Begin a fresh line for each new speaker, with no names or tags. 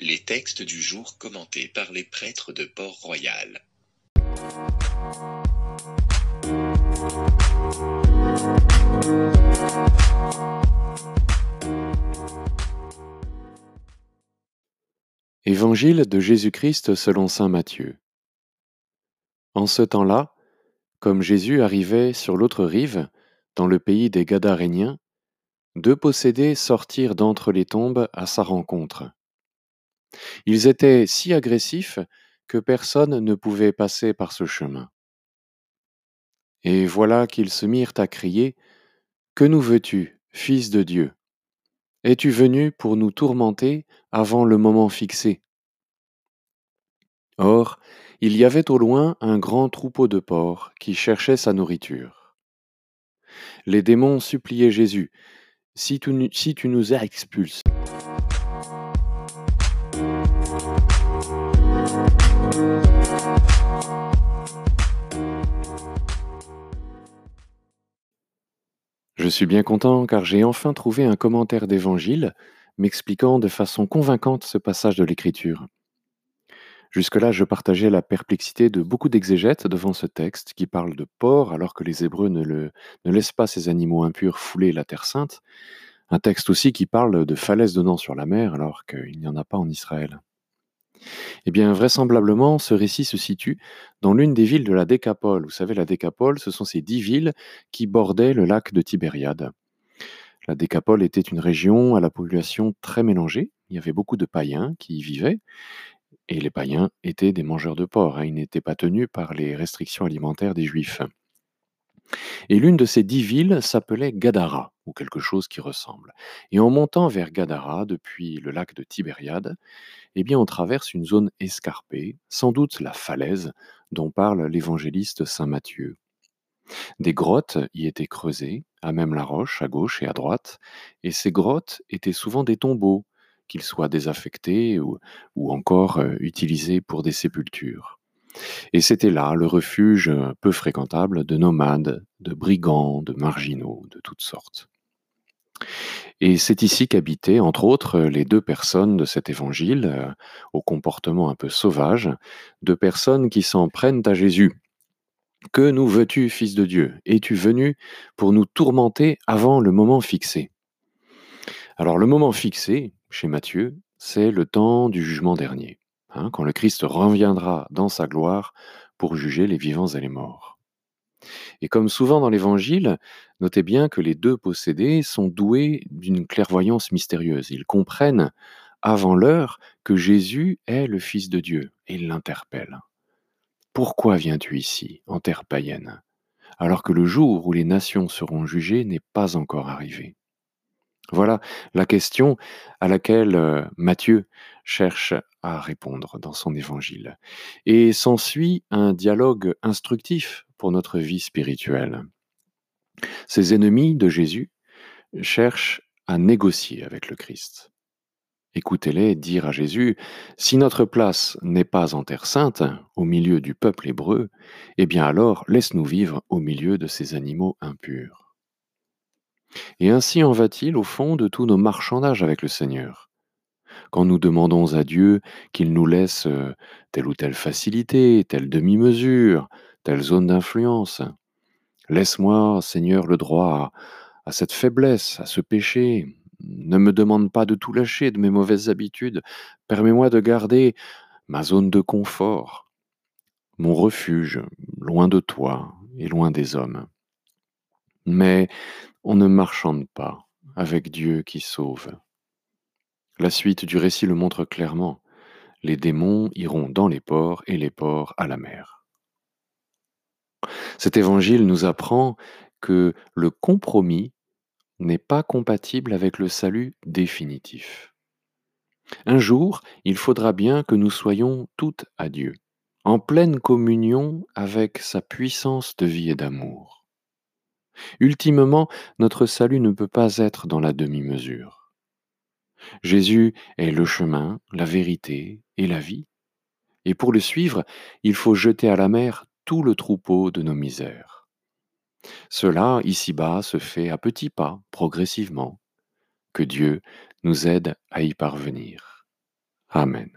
Les textes du jour commentés par les prêtres de Port-Royal.
Évangile de Jésus-Christ selon Saint Matthieu. En ce temps-là, comme Jésus arrivait sur l'autre rive, dans le pays des Gadaréniens, deux possédés sortirent d'entre les tombes à sa rencontre. Ils étaient si agressifs que personne ne pouvait passer par ce chemin. Et voilà qu'ils se mirent à crier Que nous veux-tu, Fils de Dieu? Es-tu venu pour nous tourmenter avant le moment fixé? Or, il y avait au loin un grand troupeau de porcs qui cherchait sa nourriture. Les démons suppliaient Jésus Si tu, nous as expulsés, Je suis bien content car j'ai enfin trouvé un commentaire d'évangile m'expliquant de façon convaincante ce passage de l'Écriture. Jusque-là, je partageais la perplexité de beaucoup d'exégètes devant ce texte qui parle de porc alors que les Hébreux ne, laissent pas ces animaux impurs fouler la terre sainte. Un texte aussi qui parle de falaises donnant sur la mer alors qu'il n'y en a pas en Israël. Eh bien, vraisemblablement, ce récit se situe dans l'une des villes de la Décapole. Vous savez, la Décapole, ce sont ces dix villes qui bordaient le lac de Tibériade. La Décapole était une région à la population très mélangée. Il y avait beaucoup de païens qui y vivaient. Et les païens étaient des mangeurs de porc. Hein. Ils n'étaient pas tenus par les restrictions alimentaires des juifs. Et l'une de ces dix villes s'appelait Gadara, ou quelque chose qui ressemble. Et en montant vers Gadara, depuis le lac de Tibériade, eh bien on traverse une zone escarpée, sans doute la falaise dont parle l'évangéliste Saint Matthieu. Des grottes y étaient creusées, à même la roche, à gauche et à droite, et ces grottes étaient souvent des tombeaux, qu'ils soient désaffectés ou, encore euh, utilisés pour des sépultures. Et c'était là le refuge peu fréquentable de nomades, de brigands, de marginaux, de toutes sortes. Et c'est ici qu'habitaient, entre autres, les deux personnes de cet évangile, euh, au comportement un peu sauvage, deux personnes qui s'en prennent à Jésus. Que nous veux-tu, Fils de Dieu? Es-tu venu pour nous tourmenter avant le moment fixé? Alors le moment fixé, chez Matthieu, c'est le temps du jugement dernier. Hein, quand le Christ reviendra dans sa gloire pour juger les vivants et les morts. Et comme souvent dans l'Évangile, notez bien que les deux possédés sont doués d'une clairvoyance mystérieuse. Ils comprennent avant l'heure que Jésus est le Fils de Dieu et ils l'interpellent. Pourquoi viens-tu ici, en terre païenne, alors que le jour où les nations seront jugées n'est pas encore arrivé? Voilà la question à laquelle euh, Matthieu cherche à répondre dans son évangile. Et s'ensuit un dialogue instructif pour notre vie spirituelle. Ces ennemis de Jésus cherchent à négocier avec le Christ. Écoutez-les dire à Jésus, si notre place n'est pas en terre sainte, au milieu du peuple hébreu, eh bien alors laisse-nous vivre au milieu de ces animaux impurs. Et ainsi en va-t-il au fond de tous nos marchandages avec le Seigneur quand nous demandons à Dieu qu'il nous laisse euh, telle ou telle facilité, telle demi-mesure, telle zone d'influence. Laisse-moi, Seigneur, le droit à, cette faiblesse, à ce péché. Ne me demande pas de tout lâcher de mes mauvaises habitudes. Permets-moi de garder ma zone de confort, mon refuge, loin de toi et loin des hommes. Mais on ne marchande pas avec Dieu qui sauve. La suite du récit le montre clairement. Les démons iront dans les ports et les ports à la mer. Cet évangile nous apprend que le compromis n'est pas compatible avec le salut définitif. Un jour, il faudra bien que nous soyons toutes à Dieu, en pleine communion avec sa puissance de vie et d'amour. Ultimement, notre salut ne peut pas être dans la demi-mesure. Jésus est le chemin, la vérité et la vie. Et pour le suivre, il faut jeter à la mer tout le troupeau de nos misères. Cela, ici-bas, se fait à petits pas, progressivement. Que Dieu nous aide à y parvenir. Amen.